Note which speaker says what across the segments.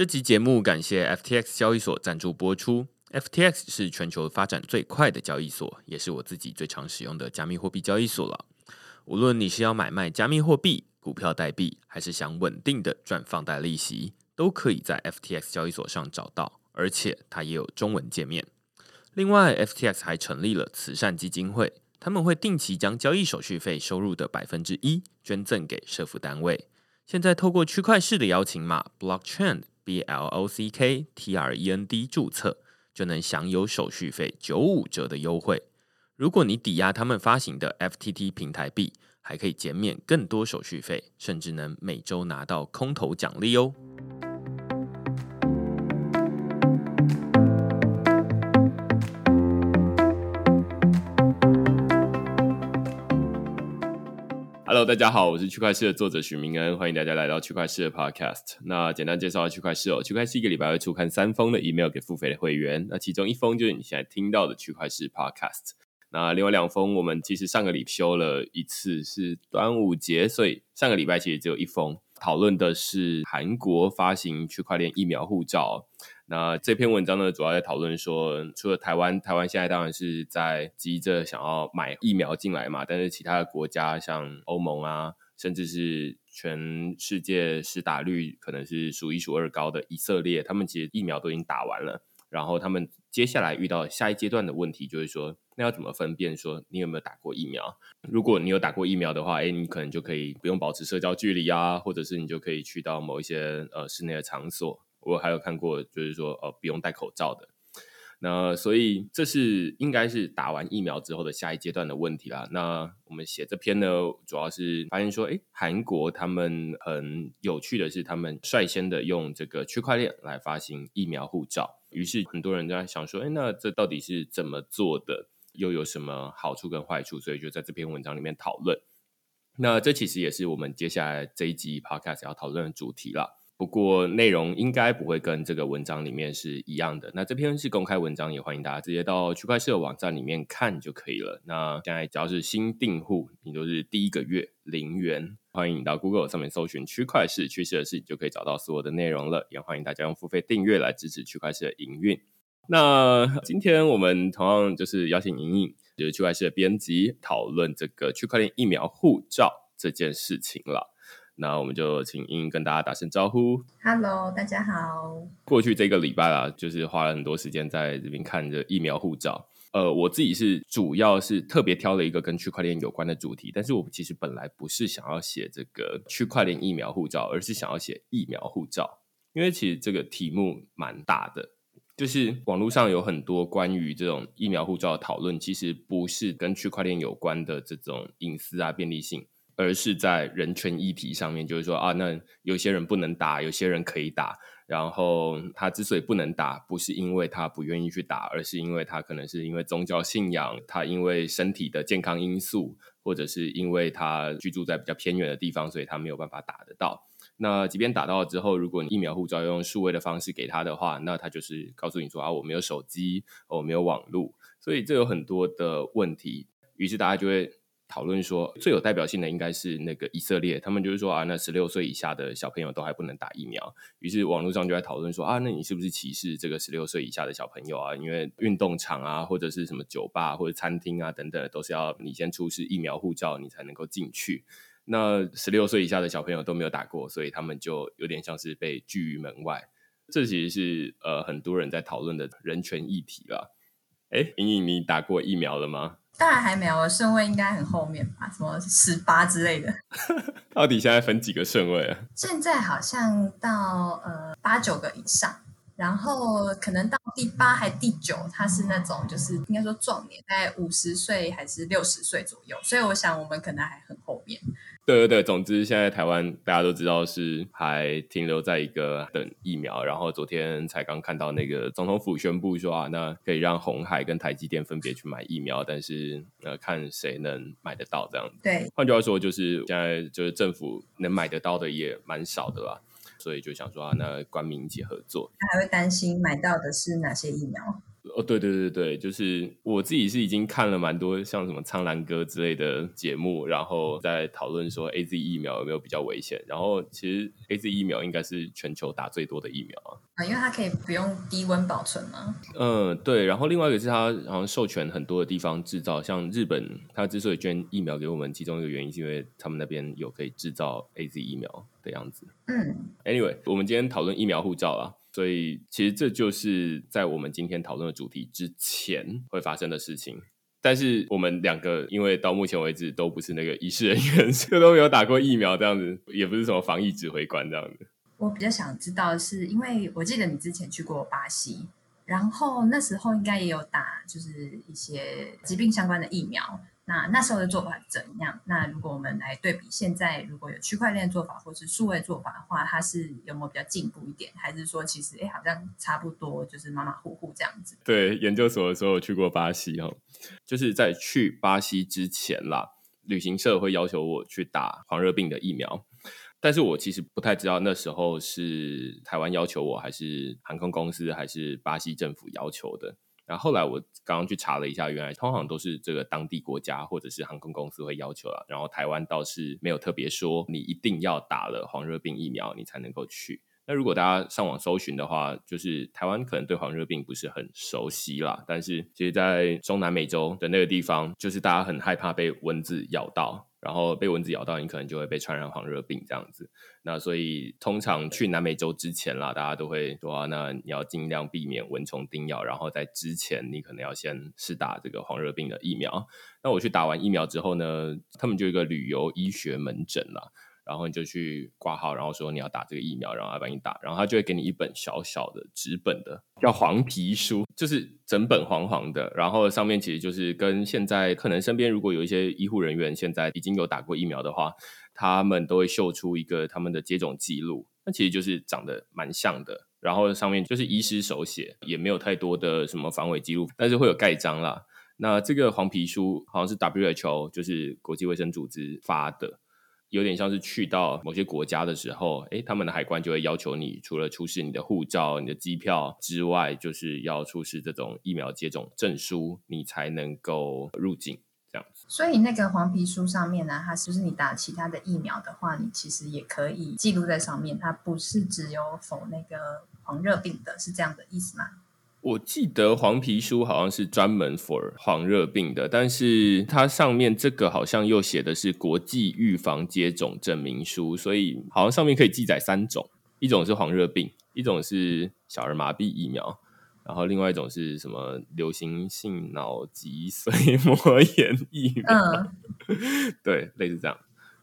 Speaker 1: 这集节目感谢 FTX 交易所赞助播出。FTX 是全球发展最快的交易所，也是我自己最常使用的加密货币交易所了。无论你是要买卖加密货币、股票代币，还是想稳定的赚放贷利息，都可以在 FTX 交易所上找到，而且它也有中文界面。另外，FTX 还成立了慈善基金会，他们会定期将交易手续费收入的百分之一捐赠给社福单位。现在透过区块式的邀请码 Blockchain。B L O C K T R E N D 注册就能享有手续费九五折的优惠。如果你抵押他们发行的 F T T 平台币，还可以减免更多手续费，甚至能每周拿到空头奖励哦。大家好，我是区块市的作者许明恩，欢迎大家来到区块市的 Podcast。那简单介绍区块市哦，区块市一个礼拜会出刊三封的 email 给付费的会员，那其中一封就是你现在听到的区块市 Podcast。那另外两封我们其实上个礼休了一次，是端午节，所以上个礼拜其实只有一封，讨论的是韩国发行区块链疫苗护照。那这篇文章呢，主要在讨论说，除了台湾，台湾现在当然是在急着想要买疫苗进来嘛，但是其他的国家像欧盟啊，甚至是全世界施打率可能是数一数二高的以色列，他们其实疫苗都已经打完了，然后他们接下来遇到下一阶段的问题就是说，那要怎么分辨说你有没有打过疫苗？如果你有打过疫苗的话，哎，你可能就可以不用保持社交距离啊，或者是你就可以去到某一些呃室内的场所。我还有看过，就是说，呃，不用戴口罩的。那所以这是应该是打完疫苗之后的下一阶段的问题啦。那我们写这篇呢，主要是发现说，哎，韩国他们很有趣的是，他们率先的用这个区块链来发行疫苗护照。于是很多人都在想说，哎，那这到底是怎么做的？又有什么好处跟坏处？所以就在这篇文章里面讨论。那这其实也是我们接下来这一集 podcast 要讨论的主题了。不过内容应该不会跟这个文章里面是一样的。那这篇是公开文章，也欢迎大家直接到区块链网站里面看就可以了。那现在只要是新订户，你都是第一个月零元。欢迎你到 Google 上面搜寻区块市趋势的事，就可以找到所有的内容了。也欢迎大家用付费订阅来支持区块链的营运。那今天我们同样就是邀请莹莹，就是区块链的编辑，讨论这个区块链疫苗护照这件事情了。那我们就请英英跟大家打声招呼。
Speaker 2: Hello，大家好。
Speaker 1: 过去这个礼拜啊，就是花了很多时间在这边看着疫苗护照。呃，我自己是主要是特别挑了一个跟区块链有关的主题，但是我其实本来不是想要写这个区块链疫苗护照，而是想要写疫苗护照，因为其实这个题目蛮大的，就是网络上有很多关于这种疫苗护照的讨论，其实不是跟区块链有关的这种隐私啊、便利性。而是在人权议题上面，就是说啊，那有些人不能打，有些人可以打。然后他之所以不能打，不是因为他不愿意去打，而是因为他可能是因为宗教信仰，他因为身体的健康因素，或者是因为他居住在比较偏远的地方，所以他没有办法打得到。那即便打到了之后，如果你疫苗护照用数位的方式给他的话，那他就是告诉你说啊，我没有手机，我没有网络，所以这有很多的问题。于是大家就会。讨论说最有代表性的应该是那个以色列，他们就是说啊，那十六岁以下的小朋友都还不能打疫苗。于是网络上就在讨论说啊，那你是不是歧视这个十六岁以下的小朋友啊？因为运动场啊，或者是什么酒吧或者餐厅啊等等，都是要你先出示疫苗护照，你才能够进去。那十六岁以下的小朋友都没有打过，所以他们就有点像是被拒于门外。这其实是呃很多人在讨论的人权议题了。哎，莹莹，你打过疫苗了吗？
Speaker 2: 当然还没有，顺位应该很后面吧，什么十八之类的。
Speaker 1: 到底现在分几个顺位啊？
Speaker 2: 现在好像到呃八九个以上，然后可能到第八还第九，他是那种就是应该说壮年，在五十岁还是六十岁左右，所以我想我们可能还很后面。
Speaker 1: 对对对，总之现在台湾大家都知道是还停留在一个等疫苗，然后昨天才刚看到那个总统府宣布说啊，那可以让红海跟台积电分别去买疫苗，但是呃看谁能买得到这样子。
Speaker 2: 对，
Speaker 1: 换句话说就是现在就是政府能买得到的也蛮少的啦，所以就想说啊，那官民一起合作。
Speaker 2: 他还会担心买到的是哪些疫苗？
Speaker 1: 哦，对对对对，就是我自己是已经看了蛮多像什么苍兰哥之类的节目，然后在讨论说 A Z 疫苗有没有比较危险。然后其实 A Z 疫苗应该是全球打最多的疫苗啊，
Speaker 2: 啊，因为它可以不用低温保存吗。
Speaker 1: 嗯，对。然后另外一个是它好像授权很多的地方制造，像日本，它之所以捐疫苗给我们，其中一个原因是因为他们那边有可以制造 A Z 疫苗的样子。
Speaker 2: 嗯
Speaker 1: ，Anyway，我们今天讨论疫苗护照啊，所以其实这就是在我们今天讨论的主题之前会发生的事情。但是我们两个因为到目前为止都不是那个医师人员，所以都没有打过疫苗，这样子也不是什么防疫指挥官这样子。
Speaker 2: 我比较想知道是，因为我记得你之前去过巴西，然后那时候应该也有打就是一些疾病相关的疫苗。那那时候的做法怎样？那如果我们来对比现在，如果有区块链做法或是数位做法的话，它是有没有比较进步一点？还是说其实哎好像差不多，就是马马虎虎这样子？
Speaker 1: 对，研究所的时候去过巴西哦，就是在去巴西之前啦，旅行社会要求我去打黄热病的疫苗。但是我其实不太知道那时候是台湾要求我，还是航空公司，还是巴西政府要求的。然后后来我刚刚去查了一下，原来通常都是这个当地国家或者是航空公司会要求了。然后台湾倒是没有特别说你一定要打了黄热病疫苗你才能够去。那如果大家上网搜寻的话，就是台湾可能对黄热病不是很熟悉啦，但是其实，在中南美洲的那个地方，就是大家很害怕被蚊子咬到，然后被蚊子咬到，你可能就会被传染黄热病这样子。那所以通常去南美洲之前啦，大家都会说、啊，那你要尽量避免蚊虫叮咬，然后在之前你可能要先试打这个黄热病的疫苗。那我去打完疫苗之后呢，他们就有一个旅游医学门诊啦。然后你就去挂号，然后说你要打这个疫苗，然后他帮你打，然后他就会给你一本小小的纸本的叫黄皮书，就是整本黄黄的，然后上面其实就是跟现在可能身边如果有一些医护人员现在已经有打过疫苗的话，他们都会秀出一个他们的接种记录，那其实就是长得蛮像的，然后上面就是医师手写，也没有太多的什么防伪记录，但是会有盖章啦。那这个黄皮书好像是 WHO，就是国际卫生组织发的。有点像是去到某些国家的时候，诶，他们的海关就会要求你，除了出示你的护照、你的机票之外，就是要出示这种疫苗接种证书，你才能够入境。这样子，
Speaker 2: 所以那个黄皮书上面呢，它是不是你打其他的疫苗的话，你其实也可以记录在上面，它不是只有否那个黄热病的，是这样的意思吗？
Speaker 1: 我记得黄皮书好像是专门 for 黄热病的，但是它上面这个好像又写的是国际预防接种证明书，所以好像上面可以记载三种，一种是黄热病，一种是小儿麻痹疫苗，然后另外一种是什么流行性脑脊髓膜炎疫苗，
Speaker 2: 嗯，
Speaker 1: 对，类似这样。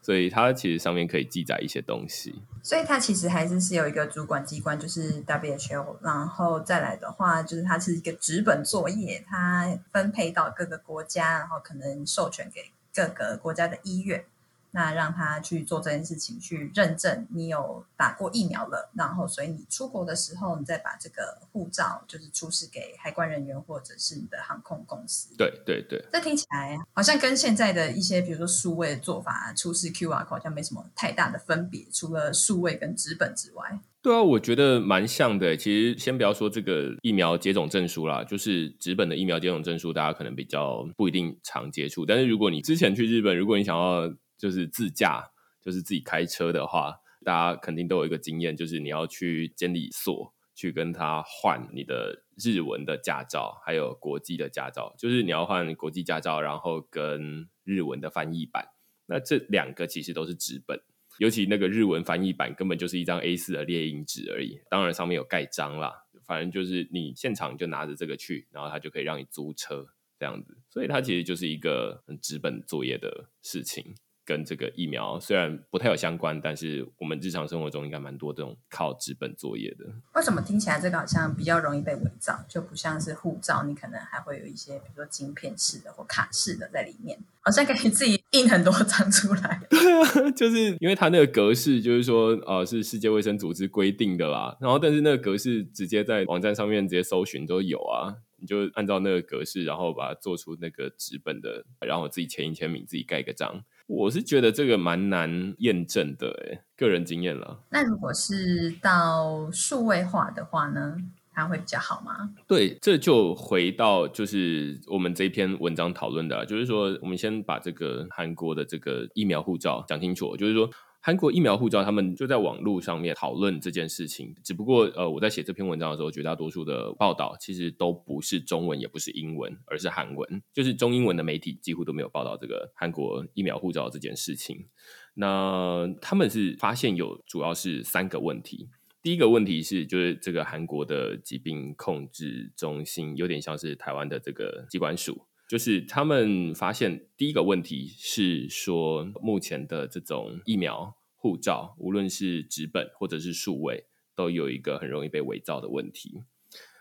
Speaker 1: 所以它其实上面可以记载一些东西，
Speaker 2: 所以它其实还是是有一个主管机关，就是 WHO，然后再来的话，就是它是一个纸本作业，它分配到各个国家，然后可能授权给各个国家的医院，那让他去做这件事情，去认证你有打过疫苗了，然后所以你出国的时候，你再把这个护照就是出示给海关人员或者是你的航空公司。
Speaker 1: 对对对，
Speaker 2: 这听起来好像跟现在的一些，比如说数位的做法，出示 QR code 好像没什么太大的分别，除了数位跟纸本之外。
Speaker 1: 对啊，我觉得蛮像的。其实先不要说这个疫苗接种证书啦，就是纸本的疫苗接种证书，大家可能比较不一定常接触。但是如果你之前去日本，如果你想要就是自驾，就是自己开车的话，大家肯定都有一个经验，就是你要去监理所去跟他换你的日文的驾照，还有国际的驾照，就是你要换国际驾照，然后跟日文的翻译版。那这两个其实都是纸本。尤其那个日文翻译版根本就是一张 A 四的列印纸而已，当然上面有盖章啦。反正就是你现场就拿着这个去，然后他就可以让你租车这样子，所以它其实就是一个很纸本作业的事情。跟这个疫苗虽然不太有相关，但是我们日常生活中应该蛮多这种靠纸本作业的。
Speaker 2: 为什么听起来这个好像比较容易被伪造，就不像是护照，你可能还会有一些比如说晶片式的或卡式的在里面，好像可以自己印很多张出来。
Speaker 1: 对啊，就是因为它那个格式，就是说呃是世界卫生组织规定的啦，然后但是那个格式直接在网站上面直接搜寻都有啊。你就按照那个格式，然后把它做出那个纸本的，然后自己签一签名，自己盖个章。我是觉得这个蛮难验证的，诶，个人经验了。
Speaker 2: 那如果是到数位化的话呢？它会比较好吗？
Speaker 1: 对，这就回到就是我们这篇文章讨论的，就是说，我们先把这个韩国的这个疫苗护照讲清楚，就是说。韩国疫苗护照，他们就在网络上面讨论这件事情。只不过，呃，我在写这篇文章的时候，绝大多数的报道其实都不是中文，也不是英文，而是韩文。就是中英文的媒体几乎都没有报道这个韩国疫苗护照这件事情。那他们是发现有主要是三个问题。第一个问题是，就是这个韩国的疾病控制中心有点像是台湾的这个机关署。就是他们发现第一个问题是说，目前的这种疫苗护照，无论是纸本或者是数位，都有一个很容易被伪造的问题。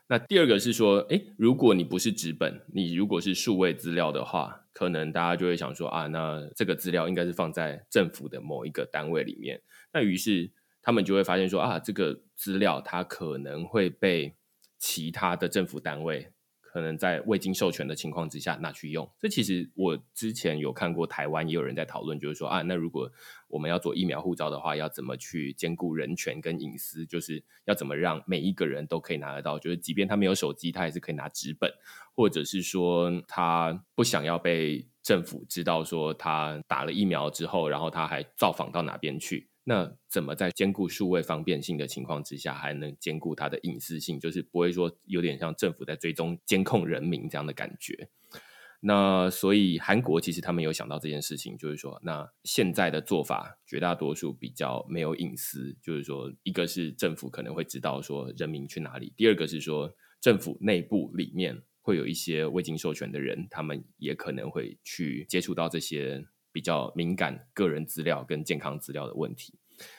Speaker 1: 那第二个是说，诶，如果你不是纸本，你如果是数位资料的话，可能大家就会想说啊，那这个资料应该是放在政府的某一个单位里面。那于是他们就会发现说啊，这个资料它可能会被其他的政府单位。可能在未经授权的情况之下拿去用，这其实我之前有看过，台湾也有人在讨论，就是说啊，那如果我们要做疫苗护照的话，要怎么去兼顾人权跟隐私？就是要怎么让每一个人都可以拿得到？就是即便他没有手机，他也是可以拿纸本，或者是说他不想要被政府知道说他打了疫苗之后，然后他还造访到哪边去？那怎么在兼顾数位方便性的情况之下，还能兼顾它的隐私性？就是不会说有点像政府在追踪监控人民这样的感觉。那所以韩国其实他们有想到这件事情，就是说，那现在的做法绝大多数比较没有隐私，就是说，一个是政府可能会知道说人民去哪里，第二个是说政府内部里面会有一些未经授权的人，他们也可能会去接触到这些。比较敏感个人资料跟健康资料的问题。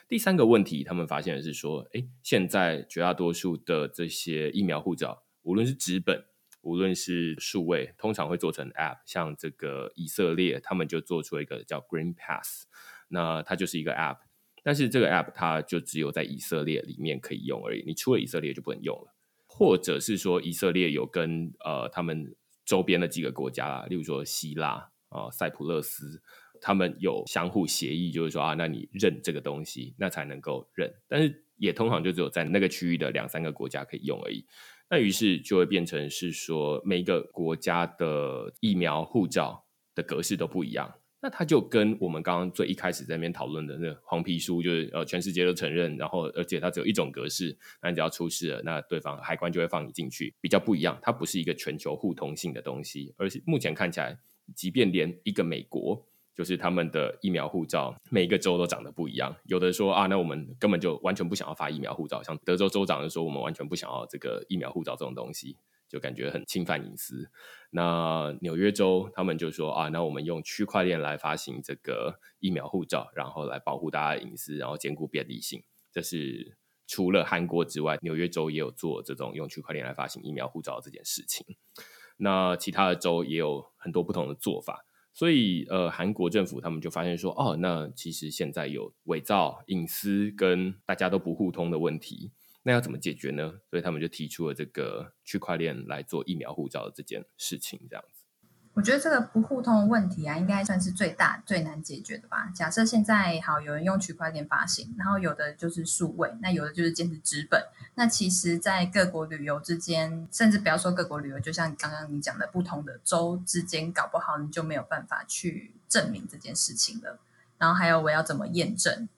Speaker 1: 第三个问题，他们发现的是说，哎，现在绝大多数的这些疫苗护照，无论是纸本，无论是数位，通常会做成 App。像这个以色列，他们就做出一个叫 Green Pass，那它就是一个 App，但是这个 App 它就只有在以色列里面可以用而已，你出了以色列就不能用了。或者是说，以色列有跟呃他们周边的几个国家，例如说希腊啊、塞浦路斯。他们有相互协议，就是说啊，那你认这个东西，那才能够认。但是也通常就只有在那个区域的两三个国家可以用而已。那于是就会变成是说，每一个国家的疫苗护照的格式都不一样。那它就跟我们刚刚最一开始在那边讨论的那黄皮书，就是呃全世界都承认，然后而且它只有一种格式，那你只要出事了，那对方海关就会放你进去，比较不一样。它不是一个全球互通性的东西，而是目前看起来，即便连一个美国。就是他们的疫苗护照，每一个州都长得不一样。有的说啊，那我们根本就完全不想要发疫苗护照。像德州州长就说，我们完全不想要这个疫苗护照这种东西，就感觉很侵犯隐私。那纽约州他们就说啊，那我们用区块链来发行这个疫苗护照，然后来保护大家的隐私，然后兼顾便利性。这是除了韩国之外，纽约州也有做这种用区块链来发行疫苗护照这件事情。那其他的州也有很多不同的做法。所以，呃，韩国政府他们就发现说，哦，那其实现在有伪造、隐私跟大家都不互通的问题，那要怎么解决呢？所以他们就提出了这个区块链来做疫苗护照的这件事情，这样子。
Speaker 2: 我觉得这个不互通的问题啊，应该算是最大最难解决的吧。假设现在好有人用区块链发行，然后有的就是数位，那有的就是坚持纸本。那其实，在各国旅游之间，甚至不要说各国旅游，就像刚刚你讲的，不同的州之间，搞不好你就没有办法去证明这件事情了。然后还有我要怎么验证？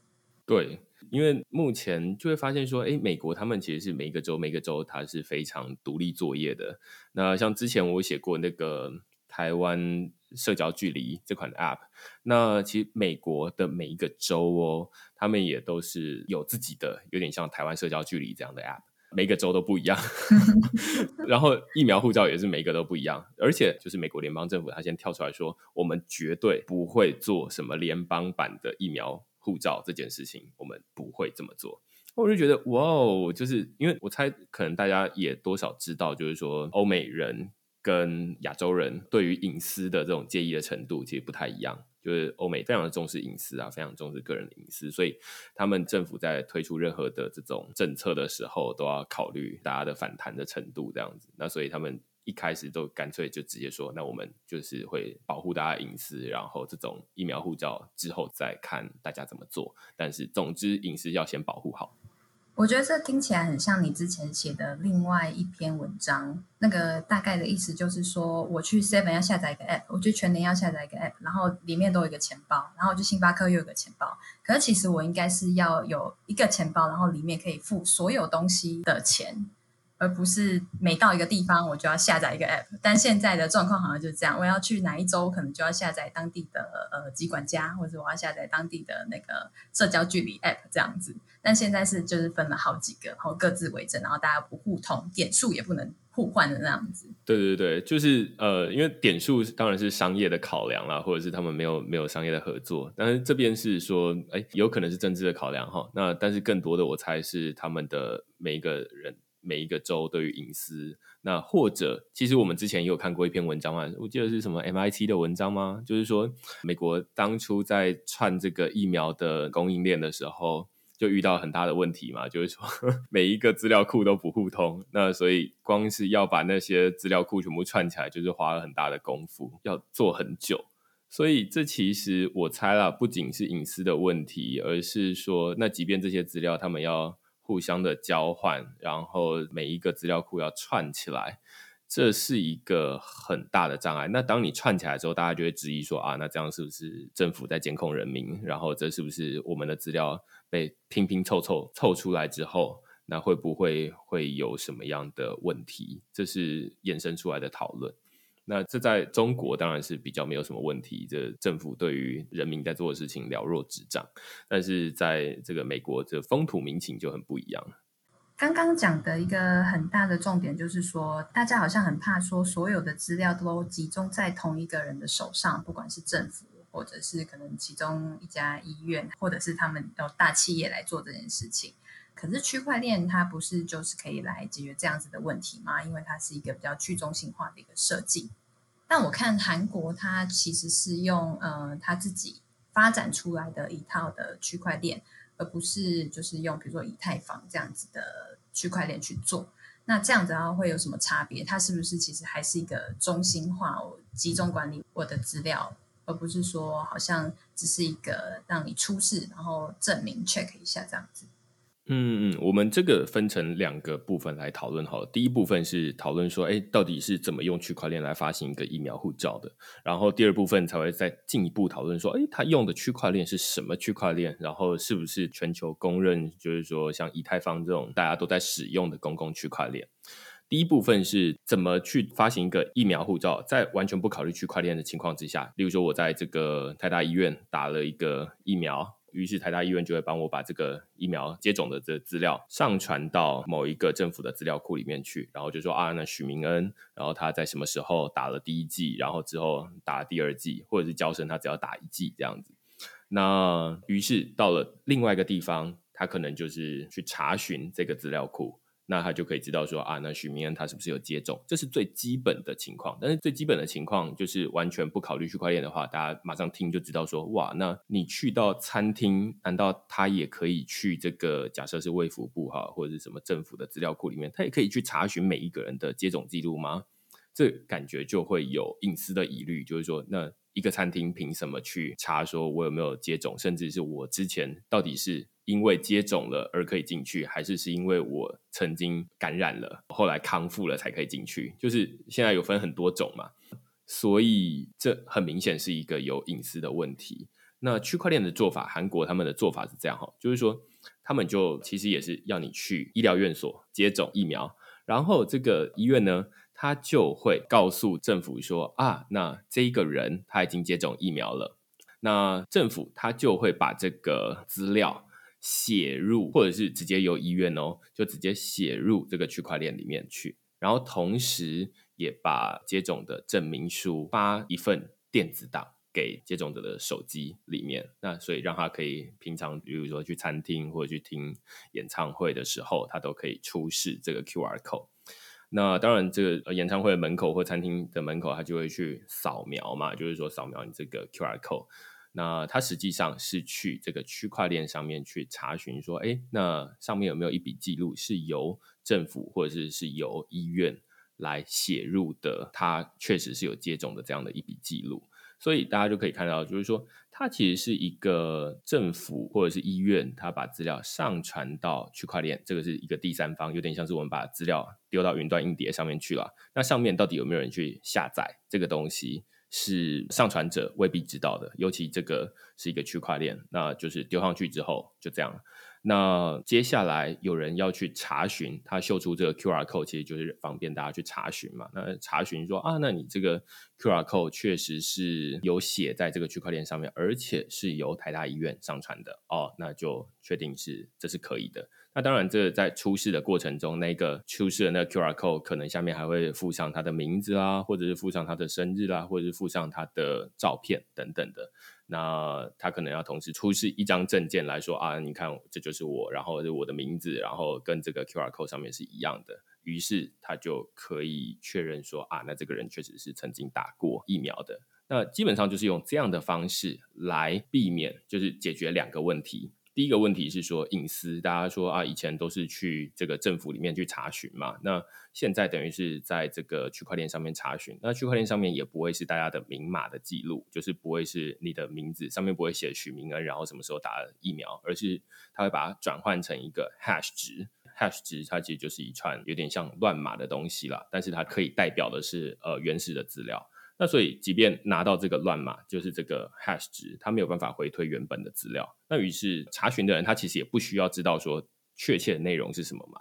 Speaker 1: 对，因为目前就会发现说，哎，美国他们其实是每个州每个州它是非常独立作业的。那像之前我写过那个。台湾社交距离这款 App，那其实美国的每一个州哦，他们也都是有自己的，有点像台湾社交距离这样的 App，每个州都不一样。然后疫苗护照也是每一个都不一样，而且就是美国联邦政府他先跳出来说，我们绝对不会做什么联邦版的疫苗护照这件事情，我们不会这么做。我就觉得哇哦，就是因为我猜可能大家也多少知道，就是说欧美人。跟亚洲人对于隐私的这种介意的程度其实不太一样，就是欧美非常的重视隐私啊，非常重视个人隐私，所以他们政府在推出任何的这种政策的时候，都要考虑大家的反弹的程度这样子。那所以他们一开始都干脆就直接说，那我们就是会保护大家隐私，然后这种疫苗护照之后再看大家怎么做。但是总之隐私要先保护好。
Speaker 2: 我觉得这听起来很像你之前写的另外一篇文章，那个大概的意思就是说，我去 Seven 要下载一个 App，我去全年要下载一个 App，然后里面都有一个钱包，然后我去星巴克又有个钱包。可是其实我应该是要有一个钱包，然后里面可以付所有东西的钱。而不是每到一个地方我就要下载一个 app，但现在的状况好像就是这样，我要去哪一周可能就要下载当地的呃机管家，或者我要下载当地的那个社交距离 app 这样子。但现在是就是分了好几个，然后各自为政，然后大家不互通，点数也不能互换的那样子。
Speaker 1: 对对对，就是呃，因为点数当然是商业的考量啦，或者是他们没有没有商业的合作，但是这边是说，哎，有可能是政治的考量哈。那但是更多的我猜是他们的每一个人。每一个州对于隐私，那或者其实我们之前也有看过一篇文章嘛，我记得是什么 MIT 的文章吗？就是说美国当初在串这个疫苗的供应链的时候，就遇到很大的问题嘛，就是说 每一个资料库都不互通，那所以光是要把那些资料库全部串起来，就是花了很大的功夫，要做很久。所以这其实我猜啦，不仅是隐私的问题，而是说，那即便这些资料他们要。互相的交换，然后每一个资料库要串起来，这是一个很大的障碍。那当你串起来之后，大家就会质疑说啊，那这样是不是政府在监控人民？然后这是不是我们的资料被拼拼凑凑凑出来之后，那会不会会有什么样的问题？这是衍生出来的讨论。那这在中国当然是比较没有什么问题，这政府对于人民在做的事情了若指掌。但是在这个美国，这风土民情就很不一样。
Speaker 2: 刚刚讲的一个很大的重点就是说，大家好像很怕说所有的资料都集中在同一个人的手上，不管是政府，或者是可能其中一家医院，或者是他们有大企业来做这件事情。可是区块链它不是就是可以来解决这样子的问题吗？因为它是一个比较去中心化的一个设计。但我看韩国，它其实是用呃它自己发展出来的一套的区块链，而不是就是用比如说以太坊这样子的区块链去做。那这样子的话会有什么差别？它是不是其实还是一个中心化、集中管理我的资料，而不是说好像只是一个让你出示，然后证明 check 一下这样子？
Speaker 1: 嗯嗯，我们这个分成两个部分来讨论好了。第一部分是讨论说，哎，到底是怎么用区块链来发行一个疫苗护照的？然后第二部分才会再进一步讨论说，哎，他用的区块链是什么区块链？然后是不是全球公认，就是说像以太坊这种大家都在使用的公共区块链？第一部分是怎么去发行一个疫苗护照，在完全不考虑区块链的情况之下，例如说我在这个台大医院打了一个疫苗。于是台大医院就会帮我把这个疫苗接种的这资料上传到某一个政府的资料库里面去，然后就说啊，那许明恩，然后他在什么时候打了第一剂，然后之后打第二剂，或者是交生他只要打一剂这样子。那于是到了另外一个地方，他可能就是去查询这个资料库。那他就可以知道说啊，那许明恩他是不是有接种？这是最基本的情况。但是最基本的情况就是完全不考虑区块链的话，大家马上听就知道说，哇，那你去到餐厅，难道他也可以去这个假设是卫福部哈，或者是什么政府的资料库里面，他也可以去查询每一个人的接种记录吗？这感觉就会有隐私的疑虑，就是说那。一个餐厅凭什么去查说我有没有接种，甚至是我之前到底是因为接种了而可以进去，还是是因为我曾经感染了，后来康复了才可以进去？就是现在有分很多种嘛，所以这很明显是一个有隐私的问题。那区块链的做法，韩国他们的做法是这样哈，就是说他们就其实也是要你去医疗院所接种疫苗，然后这个医院呢。他就会告诉政府说啊，那这一个人他已经接种疫苗了，那政府他就会把这个资料写入，或者是直接由医院哦，就直接写入这个区块链里面去，然后同时也把接种的证明书发一份电子档给接种者的手机里面，那所以让他可以平常比如说去餐厅或者去听演唱会的时候，他都可以出示这个 QR code。那当然，这个演唱会的门口或餐厅的门口，他就会去扫描嘛，就是说扫描你这个 QR code。那他实际上是去这个区块链上面去查询，说，哎，那上面有没有一笔记录是由政府或者是是由医院来写入的？他确实是有接种的这样的一笔记录。所以大家就可以看到，就是说，它其实是一个政府或者是医院，它把资料上传到区块链，这个是一个第三方，有点像是我们把资料丢到云端硬碟上面去了。那上面到底有没有人去下载这个东西，是上传者未必知道的。尤其这个是一个区块链，那就是丢上去之后就这样。那接下来有人要去查询，他秀出这个 QR code，其实就是方便大家去查询嘛。那查询说啊，那你这个 QR code 确实是有写在这个区块链上面，而且是由台大医院上传的哦，那就确定是这是可以的。那当然，这在出示的过程中，那个出示的那个 QR code 可能下面还会附上他的名字啊，或者是附上他的生日啦，或者是附上他的照片等等的。那他可能要同时出示一张证件来说啊，你看这就是我，然后是我的名字，然后跟这个 QR code 上面是一样的，于是他就可以确认说啊，那这个人确实是曾经打过疫苗的。那基本上就是用这样的方式来避免，就是解决两个问题。第一个问题是说隐私，大家说啊，以前都是去这个政府里面去查询嘛，那现在等于是在这个区块链上面查询，那区块链上面也不会是大家的明码的记录，就是不会是你的名字上面不会写许明恩，然后什么时候打疫苗，而是它会把它转换成一个 hash 值，hash 值它其实就是一串有点像乱码的东西啦，但是它可以代表的是呃原始的资料。那所以，即便拿到这个乱码，就是这个 hash 值，它没有办法回推原本的资料。那于是查询的人，他其实也不需要知道说确切的内容是什么嘛，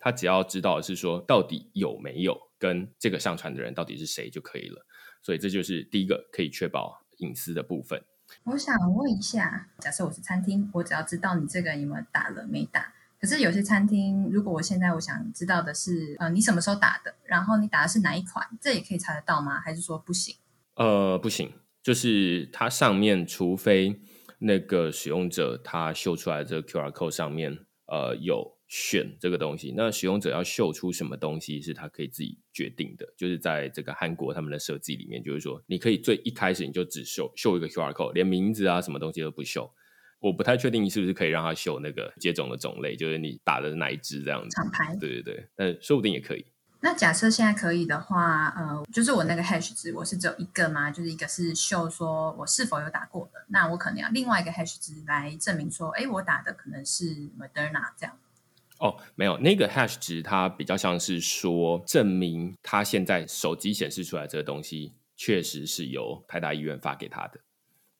Speaker 1: 他只要知道是说到底有没有跟这个上传的人到底是谁就可以了。所以这就是第一个可以确保隐私的部分。
Speaker 2: 我想问一下，假设我是餐厅，我只要知道你这个有没有打了没打。可是有些餐厅，如果我现在我想知道的是，呃，你什么时候打的，然后你打的是哪一款，这也可以查得到吗？还是说不行？
Speaker 1: 呃，不行，就是它上面，除非那个使用者他秀出来这个 QR code 上面，呃，有选这个东西，那使用者要秀出什么东西是他可以自己决定的。就是在这个韩国他们的设计里面，就是说你可以最一开始你就只秀秀一个 QR code，连名字啊什么东西都不秀。我不太确定你是不是可以让他秀那个接种的种类，就是你打的哪一支这样子。
Speaker 2: 厂牌。
Speaker 1: 对对对，但说不定也可以。
Speaker 2: 那假设现在可以的话，呃，就是我那个 hash 值，我是只有一个吗？就是一个是秀说我是否有打过的，那我可能要另外一个 hash 值来证明说，哎，我打的可能是 Moderna 这样。
Speaker 1: 哦，没有，那个 hash 值它比较像是说证明他现在手机显示出来这个东西确实是由台大医院发给他的。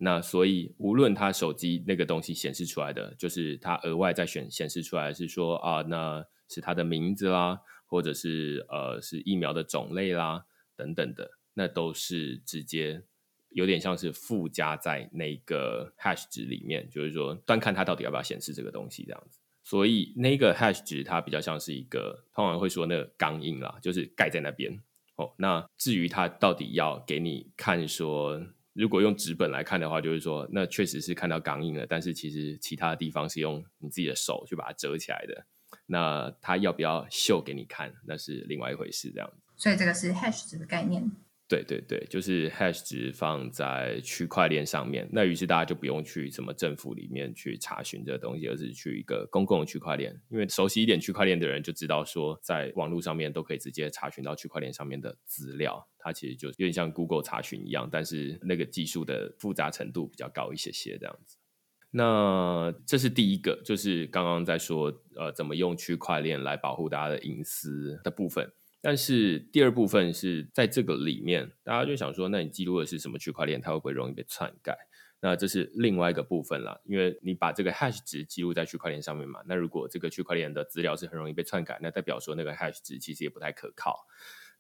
Speaker 1: 那所以，无论他手机那个东西显示出来的，就是他额外再选显示出来是说啊，那是他的名字啦，或者是呃是疫苗的种类啦等等的，那都是直接有点像是附加在那个 hash 值里面，就是说端看他到底要不要显示这个东西这样子。所以那个 hash 值它比较像是一个，通常会说那个钢印啦，就是盖在那边哦。那至于他到底要给你看说。如果用纸本来看的话，就是说，那确实是看到钢印了，但是其实其他的地方是用你自己的手去把它折起来的。那他要不要秀给你看，那是另外一回事，这样子。
Speaker 2: 所以这个是 hash 值的概念。
Speaker 1: 对对对，就是 hash 值放在区块链上面，那于是大家就不用去什么政府里面去查询这个东西，而是去一个公共的区块链。因为熟悉一点区块链的人就知道，说在网络上面都可以直接查询到区块链上面的资料。它其实就有点像 Google 查询一样，但是那个技术的复杂程度比较高一些些这样子。那这是第一个，就是刚刚在说呃怎么用区块链来保护大家的隐私的部分。但是第二部分是在这个里面，大家就想说，那你记录的是什么区块链？它会不会容易被篡改？那这是另外一个部分了，因为你把这个 hash 值记录在区块链上面嘛，那如果这个区块链的资料是很容易被篡改，那代表说那个 hash 值其实也不太可靠。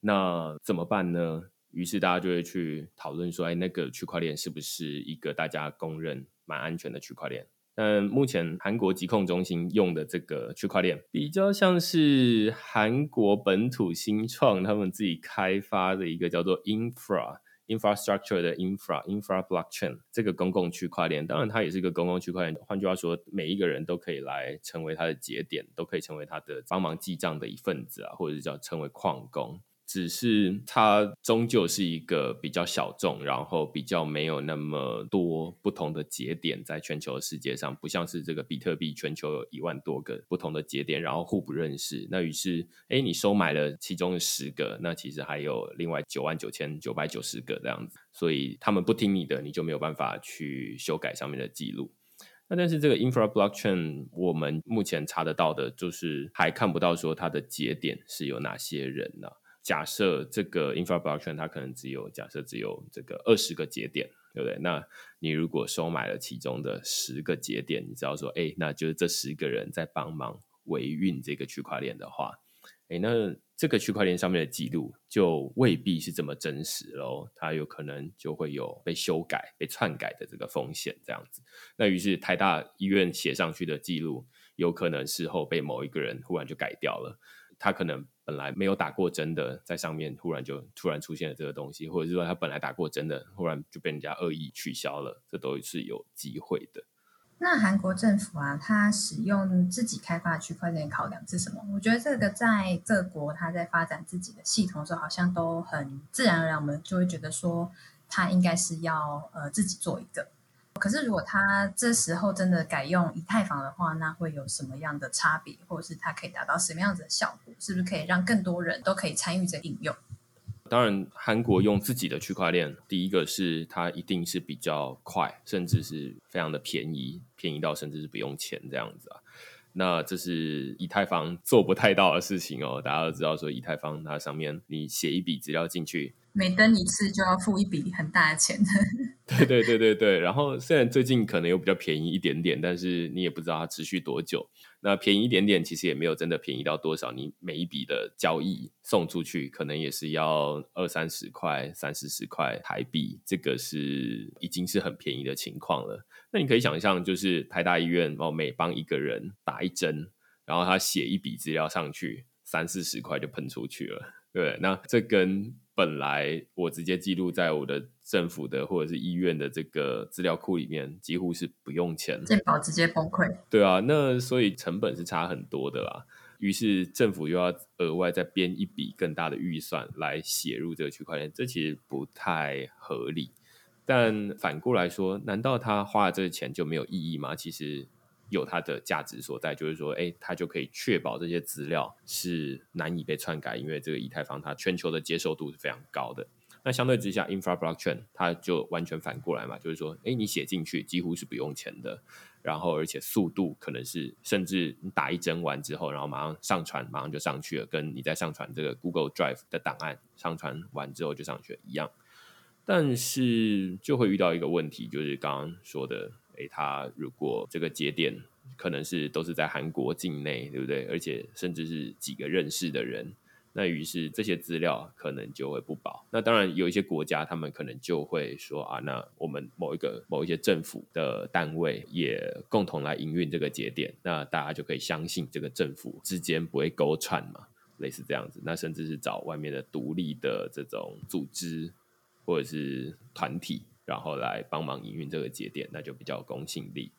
Speaker 1: 那怎么办呢？于是大家就会去讨论说，哎，那个区块链是不是一个大家公认蛮安全的区块链？但目前韩国疾控中心用的这个区块链，比较像是韩国本土新创他们自己开发的一个叫做 Infra Infrastructure 的 Infra Infra Blockchain 这个公共区块链。当然，它也是一个公共区块链。换句话说，每一个人都可以来成为它的节点，都可以成为它的帮忙记账的一份子啊，或者是叫称为矿工。只是它终究是一个比较小众，然后比较没有那么多不同的节点在全球世界上，不像是这个比特币全球有一万多个不同的节点，然后互不认识。那于是，哎，你收买了其中十个，那其实还有另外九万九千九百九十个这样子，所以他们不听你的，你就没有办法去修改上面的记录。那但是这个 infra blockchain 我们目前查得到的，就是还看不到说它的节点是有哪些人呢？假设这个 infra blockchain 它可能只有假设只有这个二十个节点，对不对？那你如果收买了其中的十个节点，你知道说，哎，那就是这十个人在帮忙维运这个区块链的话，哎，那这个区块链上面的记录就未必是这么真实喽，它有可能就会有被修改、被篡改的这个风险，这样子。那于是台大医院写上去的记录，有可能事后被某一个人忽然就改掉了，他可能。本来没有打过针的，在上面突然就突然出现了这个东西，或者是说他本来打过针的，忽然就被人家恶意取消了，这都是有机会的。
Speaker 2: 那韩国政府啊，它使用自己开发的区块链考量是什么？我觉得这个在各国，它在发展自己的系统的时候，好像都很自然而然，我们就会觉得说，它应该是要呃自己做一个。可是，如果他这时候真的改用以太坊的话，那会有什么样的差别，或者是它可以达到什么样子的效果？是不是可以让更多人都可以参与这应用？
Speaker 1: 当然，韩国用自己的区块链，第一个是它一定是比较快，甚至是非常的便宜，便宜到甚至是不用钱这样子啊。那这是以太坊做不太到的事情哦。大家都知道，说以太坊它上面你写一笔资料进去。
Speaker 2: 每登一次就要付一笔很大的钱。
Speaker 1: 对对对对对。然后虽然最近可能有比较便宜一点点，但是你也不知道它持续多久。那便宜一点点，其实也没有真的便宜到多少。你每一笔的交易送出去，可能也是要二三十块、三四十块台币，这个是已经是很便宜的情况了。那你可以想象，就是台大医院哦，每帮一个人打一针，然后他写一笔资料上去，三四十块就喷出去了。对，那这跟本来我直接记录在我的政府的或者是医院的这个资料库里面，几乎是不用钱，
Speaker 2: 健保直接崩溃。
Speaker 1: 对啊，那所以成本是差很多的啦。于是政府又要额外再编一笔更大的预算来写入这个区块链，这其实不太合理。但反过来说，难道他花了这个钱就没有意义吗？其实。有它的价值所在，就是说，哎，它就可以确保这些资料是难以被篡改，因为这个以太坊它全球的接受度是非常高的。那相对之下，infra blockchain 它就完全反过来嘛，就是说，哎，你写进去几乎是不用钱的，然后而且速度可能是甚至你打一针完之后，然后马上上传，马上就上去了，跟你在上传这个 Google Drive 的档案上传完之后就上去了一样。但是就会遇到一个问题，就是刚刚说的。诶，他如果这个节点可能是都是在韩国境内，对不对？而且甚至是几个认识的人，那于是这些资料可能就会不保。那当然有一些国家，他们可能就会说啊，那我们某一个某一些政府的单位也共同来营运这个节点，那大家就可以相信这个政府之间不会勾串嘛，类似这样子。那甚至是找外面的独立的这种组织或者是团体。然后来帮忙营运这个节点，那就比较公信力。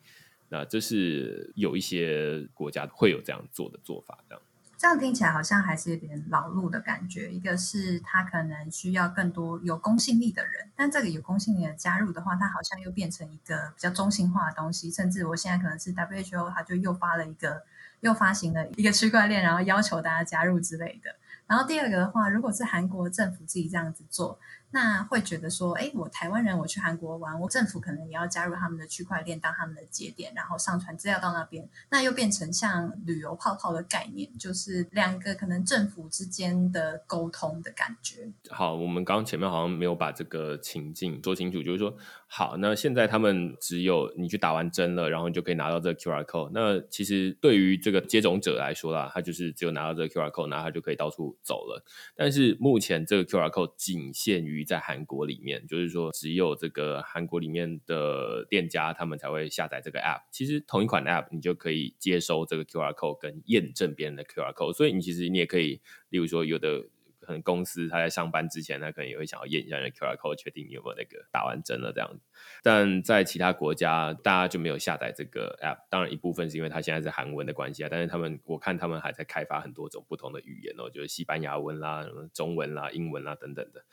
Speaker 1: 那这是有一些国家会有这样做的做法，这样。
Speaker 2: 这样听起来好像还是有点老路的感觉。一个是他可能需要更多有公信力的人，但这个有公信力的加入的话，他好像又变成一个比较中心化的东西。甚至我现在可能是 WHO，他就又发了一个，又发行了一个区块链，然后要求大家加入之类的。然后第二个的话，如果是韩国政府自己这样子做。那会觉得说，哎，我台湾人，我去韩国玩，我政府可能也要加入他们的区块链当他们的节点，然后上传资料到那边，那又变成像旅游泡泡的概念，就是两个可能政府之间的沟通的感觉。
Speaker 1: 好，我们刚刚前面好像没有把这个情境说清楚，就是说，好，那现在他们只有你去打完针了，然后你就可以拿到这个 QR code。那其实对于这个接种者来说啦，他就是只有拿到这个 QR code，然后他就可以到处走了。但是目前这个 QR code 仅限于在韩国里面，就是说只有这个韩国里面的店家，他们才会下载这个 app。其实同一款 app，你就可以接收这个 QR code 跟验证别人的 QR code。所以你其实你也可以，例如说有的可能公司他在上班之前，他可能也会想要验一下你的 QR code，确定你有没有那个打完针了这样。但在其他国家，大家就没有下载这个 app。当然，一部分是因为它现在是韩文的关系啊。但是他们，我看他们还在开发很多种不同的语言哦，就是西班牙文啦、中文啦、英文啦等等的。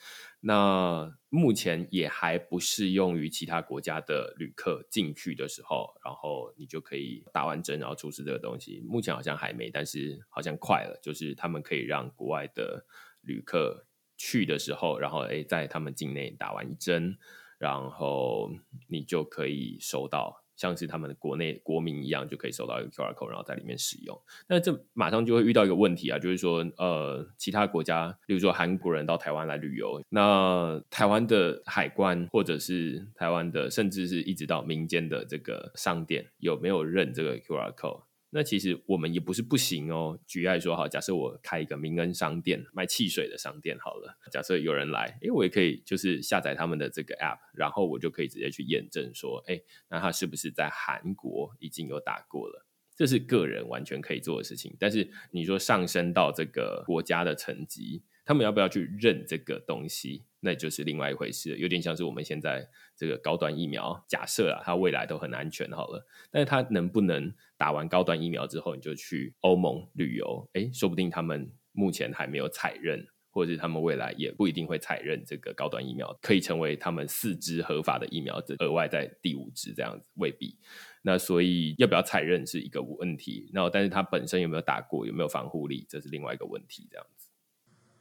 Speaker 1: 那目前也还不适用于其他国家的旅客进去的时候，然后你就可以打完针，然后出示这个东西。目前好像还没，但是好像快了。就是他们可以让国外的旅客去的时候，然后诶，在他们境内打完一针。然后你就可以收到，像是他们国内国民一样，就可以收到一个 QR code，然后在里面使用。那这马上就会遇到一个问题啊，就是说，呃，其他国家，比如说韩国人到台湾来旅游，那台湾的海关或者是台湾的，甚至是一直到民间的这个商店，有没有认这个 QR code？那其实我们也不是不行哦。举例说，好，假设我开一个民恩商店，卖汽水的商店，好了，假设有人来，诶，我也可以就是下载他们的这个 app，然后我就可以直接去验证说，诶，那他是不是在韩国已经有打过了？这是个人完全可以做的事情。但是你说上升到这个国家的层级。他们要不要去认这个东西，那就是另外一回事。有点像是我们现在这个高端疫苗，假设啊，它未来都很安全好了，但是它能不能打完高端疫苗之后，你就去欧盟旅游？哎，说不定他们目前还没有采认，或者是他们未来也不一定会采认这个高端疫苗，可以成为他们四支合法的疫苗，这额外在第五支这样子，未必。那所以要不要采认是一个问题，然后但是它本身有没有打过，有没有防护力，这是另外一个问题，这样子。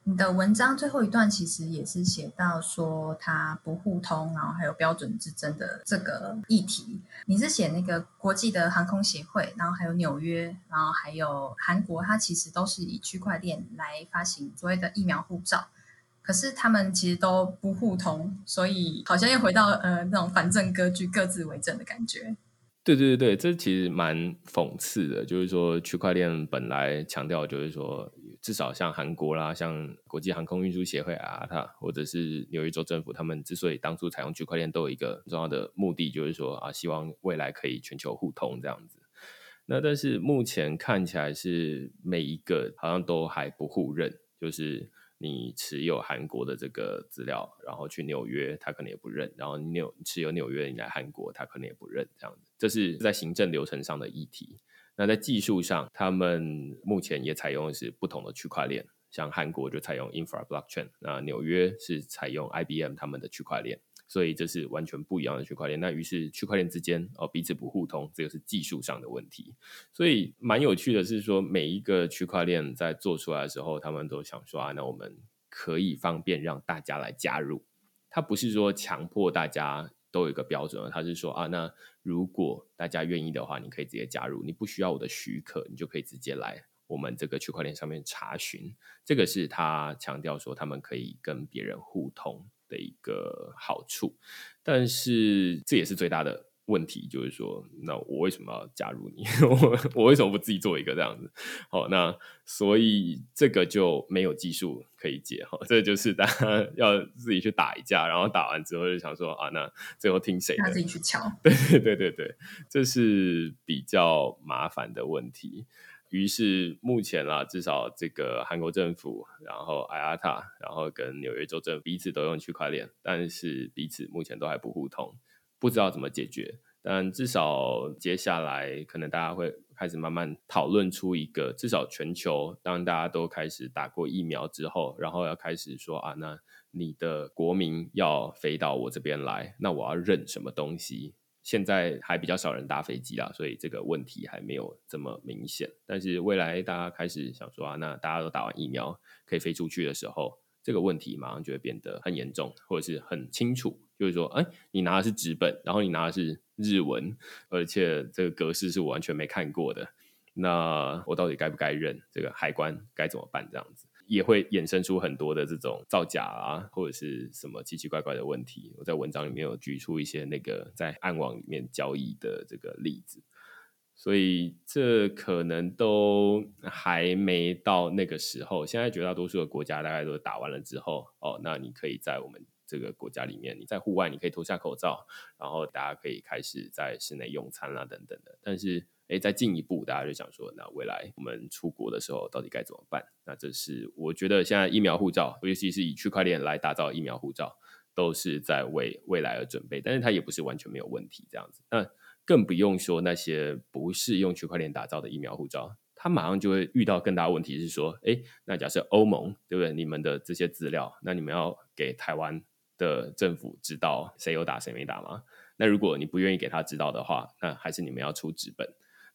Speaker 2: 你的文章最后一段其实也是写到说它不互通，然后还有标准之争的这个议题。你是写那个国际的航空协会，然后还有纽约，然后还有韩国，它其实都是以区块链来发行所谓的疫苗护照，可是他们其实都不互通，所以好像又回到呃那种反正割据、各自为政的感觉。
Speaker 1: 对对对对，这其实蛮讽刺的，就是说区块链本来强调就是说。至少像韩国啦，像国际航空运输协会啊，它或者是纽约州政府，他们之所以当初采用区块链，都有一个重要的目的，就是说啊，希望未来可以全球互通这样子。那但是目前看起来是每一个好像都还不互认，就是你持有韩国的这个资料，然后去纽约，他可能也不认；然后纽持有纽约你来韩国，他可能也不认。这样子，这是在行政流程上的议题。那在技术上，他们目前也采用的是不同的区块链，像韩国就采用 Infra Blockchain，那纽约是采用 IBM 他们的区块链，所以这是完全不一样的区块链。那于是区块链之间哦彼此不互通，这个是技术上的问题。所以蛮有趣的是说，每一个区块链在做出来的时候，他们都想说啊，那我们可以方便让大家来加入，它不是说强迫大家。都有一个标准，他是说啊，那如果大家愿意的话，你可以直接加入，你不需要我的许可，你就可以直接来我们这个区块链上面查询。这个是他强调说他们可以跟别人互通的一个好处，但是这也是最大的。问题就是说，那我为什么要加入你？我我为什么不自己做一个这样子？好，那所以这个就没有技术可以解哈，这就是大家要自己去打一架，然后打完之后就想说啊，那最后听谁？
Speaker 2: 他自己去敲。
Speaker 1: 对对对对对，这是比较麻烦的问题。于是目前啊，至少这个韩国政府，然后 IATA，然后跟纽约州政府彼此都用区块链，但是彼此目前都还不互通。不知道怎么解决，但至少接下来可能大家会开始慢慢讨论出一个，至少全球当大家都开始打过疫苗之后，然后要开始说啊，那你的国民要飞到我这边来，那我要认什么东西？现在还比较少人搭飞机啦，所以这个问题还没有这么明显。但是未来大家开始想说啊，那大家都打完疫苗可以飞出去的时候。这个问题马上就会变得很严重，或者是很清楚，就是说，哎，你拿的是纸本，然后你拿的是日文，而且这个格式是我完全没看过的，那我到底该不该认？这个海关该怎么办？这样子也会衍生出很多的这种造假啊，或者是什么奇奇怪怪的问题。我在文章里面有举出一些那个在暗网里面交易的这个例子。所以这可能都还没到那个时候。现在绝大多数的国家大概都打完了之后，哦，那你可以在我们这个国家里面，你在户外你可以脱下口罩，然后大家可以开始在室内用餐啦等等的。但是，哎，再进一步，大家就想说，那未来我们出国的时候到底该怎么办？那这是我觉得现在疫苗护照，尤其是以区块链来打造疫苗护照，都是在为未来而准备。但是它也不是完全没有问题这样子。那更不用说那些不是用区块链打造的疫苗护照，它马上就会遇到更大问题，是说，哎，那假设欧盟对不对？你们的这些资料，那你们要给台湾的政府知道谁有打谁没打吗？那如果你不愿意给他知道的话，那还是你们要出纸本。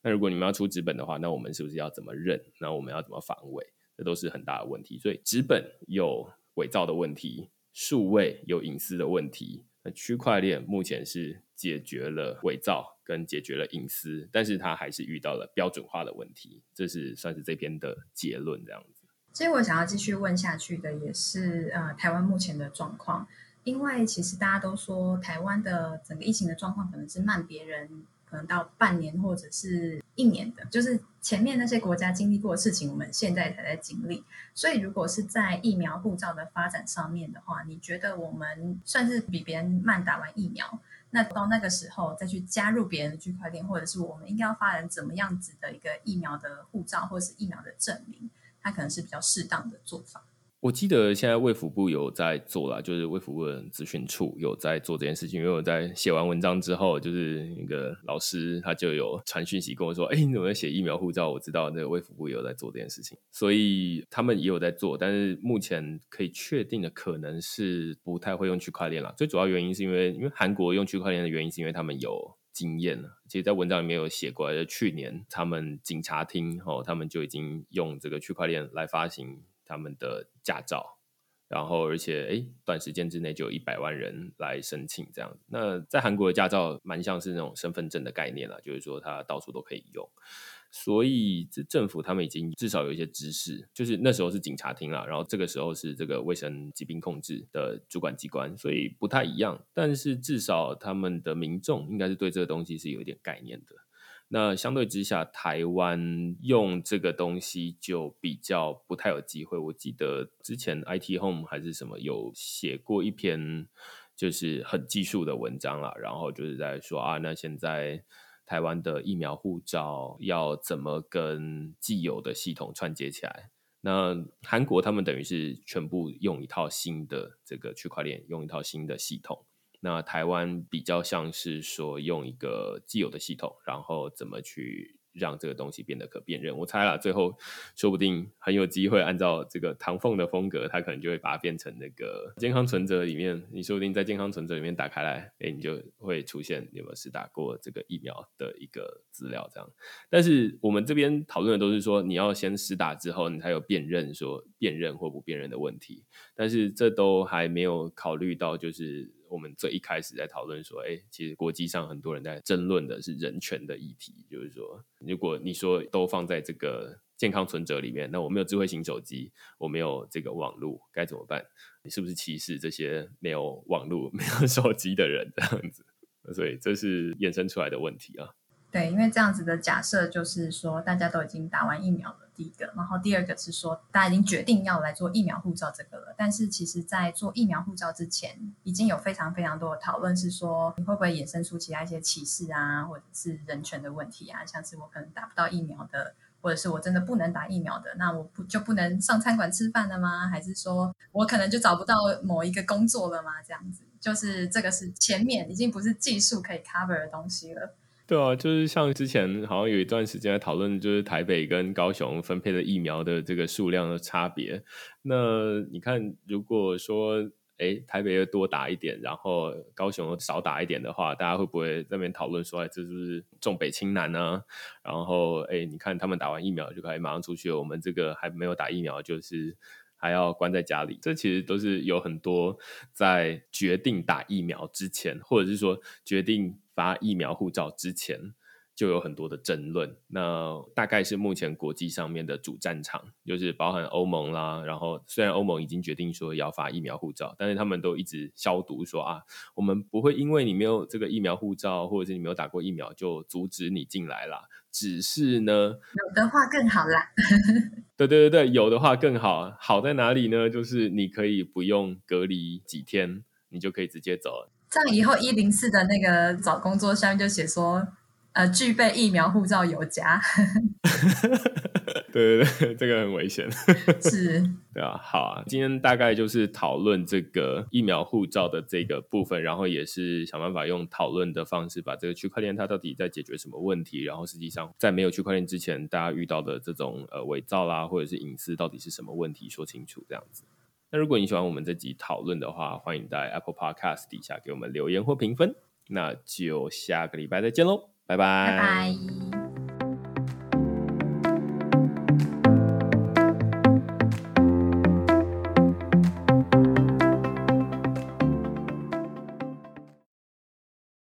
Speaker 1: 那如果你们要出纸本的话，那我们是不是要怎么认？那我们要怎么防伪？这都是很大的问题。所以纸本有伪造的问题，数位有隐私的问题。那区块链目前是解决了伪造跟解决了隐私，但是它还是遇到了标准化的问题。这是算是这篇的结论这样子。
Speaker 2: 其实我想要继续问下去的也是呃台湾目前的状况，因为其实大家都说台湾的整个疫情的状况可能是慢别人。可能到半年或者是一年的，就是前面那些国家经历过的事情，我们现在才在经历。所以，如果是在疫苗护照的发展上面的话，你觉得我们算是比别人慢打完疫苗？那到那个时候再去加入别人的区块链，或者是我们应该要发展怎么样子的一个疫苗的护照，或者是疫苗的证明，它可能是比较适当的做法。
Speaker 1: 我记得现在卫福部有在做了，就是卫福部的咨询处有在做这件事情。因为我在写完文章之后，就是那个老师他就有传讯息跟我说：“哎，你怎么写疫苗护照？”我知道那个卫福部有在做这件事情，所以他们也有在做。但是目前可以确定的可能是不太会用区块链了。最主要原因是因为，因为韩国用区块链的原因是因为他们有经验了。其实，在文章里面有写过，就去年他们警察厅哦，他们就已经用这个区块链来发行。他们的驾照，然后而且哎，短时间之内就有一百万人来申请这样。那在韩国的驾照蛮像是那种身份证的概念了，就是说它到处都可以用。所以这政府他们已经至少有一些知识，就是那时候是警察厅了，然后这个时候是这个卫生疾病控制的主管机关，所以不太一样。但是至少他们的民众应该是对这个东西是有一点概念的。那相对之下，台湾用这个东西就比较不太有机会。我记得之前 IT Home 还是什么有写过一篇，就是很技术的文章啦，然后就是在说啊，那现在台湾的疫苗护照要怎么跟既有的系统串接起来？那韩国他们等于是全部用一套新的这个区块链，用一套新的系统。那台湾比较像是说用一个既有的系统，然后怎么去让这个东西变得可辨认？我猜了，最后说不定很有机会按照这个唐凤的风格，他可能就会把它变成那个健康存折里面。你说不定在健康存折里面打开来，哎，你就会出现有没有是打过这个疫苗的一个资料这样。但是我们这边讨论的都是说，你要先实打之后，你才有辨认说辨认或不辨认的问题。但是这都还没有考虑到，就是。我们最一开始在讨论说，哎，其实国际上很多人在争论的是人权的议题，就是说，如果你说都放在这个健康存折里面，那我没有智慧型手机，我没有这个网络，该怎么办？你是不是歧视这些没有网络、没有手机的人这样子？所以这是衍生出来的问题啊。
Speaker 2: 对，因为这样子的假设就是说，大家都已经打完疫苗了。第一个，然后第二个是说，大家已经决定要来做疫苗护照这个了。但是其实，在做疫苗护照之前，已经有非常非常多的讨论，是说你会不会衍生出其他一些歧视啊，或者是人权的问题啊？像是我可能打不到疫苗的，或者是我真的不能打疫苗的，那我不就不能上餐馆吃饭了吗？还是说我可能就找不到某一个工作了吗？这样子，就是这个是前面已经不是技术可以 cover 的东西了。
Speaker 1: 对啊，就是像之前好像有一段时间在讨论，就是台北跟高雄分配的疫苗的这个数量的差别。那你看，如果说哎台北要多打一点，然后高雄少打一点的话，大家会不会那边讨论说，哎，这是不是重北轻南呢？然后哎，你看他们打完疫苗就可以马上出去，我们这个还没有打疫苗，就是还要关在家里。这其实都是有很多在决定打疫苗之前，或者是说决定。发疫苗护照之前就有很多的争论，那大概是目前国际上面的主战场，就是包含欧盟啦。然后虽然欧盟已经决定说要发疫苗护照，但是他们都一直消毒说啊，我们不会因为你没有这个疫苗护照，或者是你没有打过疫苗，就阻止你进来啦。只是呢，
Speaker 2: 有的话更好啦。
Speaker 1: 对对对对，有的话更好。好在哪里呢？就是你可以不用隔离几天，你就可以直接走了。
Speaker 2: 这样以后一零四的那个找工作下面就写说，呃具备疫苗护照有加。
Speaker 1: 对对对，这个很危险。
Speaker 2: 是，
Speaker 1: 对啊，好啊，今天大概就是讨论这个疫苗护照的这个部分，然后也是想办法用讨论的方式把这个区块链它到底在解决什么问题，然后实际上在没有区块链之前，大家遇到的这种呃伪造啦或者是隐私到底是什么问题，说清楚这样子。那如果你喜欢我们这集讨论的话，欢迎在 Apple Podcast 底下给我们留言或评分。那就下个礼拜再见喽，拜
Speaker 2: 拜拜。